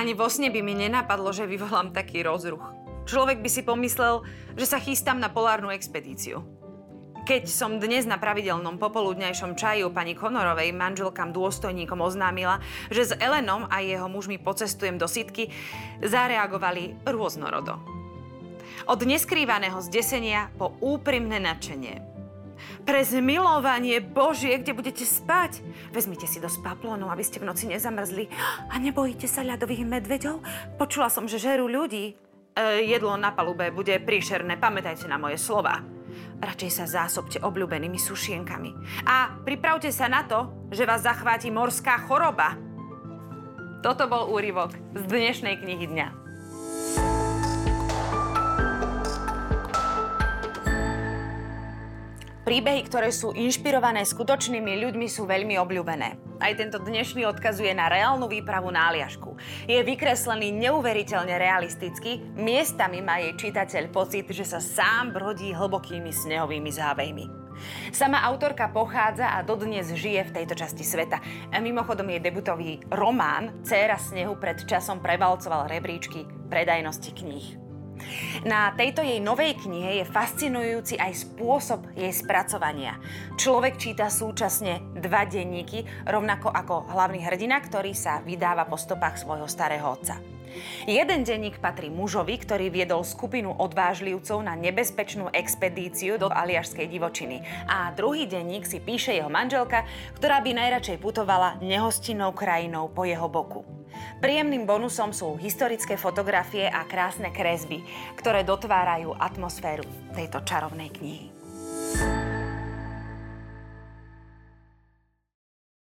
Ani vo sne by mi nenapadlo, že vyvolám taký rozruch. Človek by si pomyslel, že sa chystám na polárnu expedíciu. Keď som dnes na pravidelnom popoludňajšom čaju pani Konorovej manželkám dôstojníkom oznámila, že s Elenom a jeho mužmi pocestujem do sitky, zareagovali rôznorodo. Od neskrývaného zdesenia po úprimné nadšenie. Pre zmilovanie Božie, kde budete spať. Vezmite si dosť paplónov, aby ste v noci nezamrzli. A nebojíte sa ľadových medveďov? Počula som, že žerú ľudí. E, jedlo na palube bude príšerné, pamätajte na moje slova. Radšej sa zásobte obľúbenými sušienkami. A pripravte sa na to, že vás zachváti morská choroba. Toto bol úryvok z dnešnej knihy dňa. Príbehy, ktoré sú inšpirované skutočnými ľuďmi, sú veľmi obľúbené. Aj tento dnešný odkazuje na reálnu výpravu na Aliašku. Je vykreslený neuveriteľne realisticky, miestami má jej čitateľ pocit, že sa sám brodí hlbokými snehovými závejmi. Sama autorka pochádza a dodnes žije v tejto časti sveta. Mimochodom jej debutový román Céra snehu pred časom prevalcoval rebríčky predajnosti kníh. Na tejto jej novej knihe je fascinujúci aj spôsob jej spracovania. Človek číta súčasne dva denníky, rovnako ako hlavný hrdina, ktorý sa vydáva po stopách svojho starého otca. Jeden denník patrí mužovi, ktorý viedol skupinu odvážlivcov na nebezpečnú expedíciu do aliašskej divočiny. A druhý denník si píše jeho manželka, ktorá by najradšej putovala nehostinnou krajinou po jeho boku. Príjemným bonusom sú historické fotografie a krásne kresby, ktoré dotvárajú atmosféru tejto čarovnej knihy.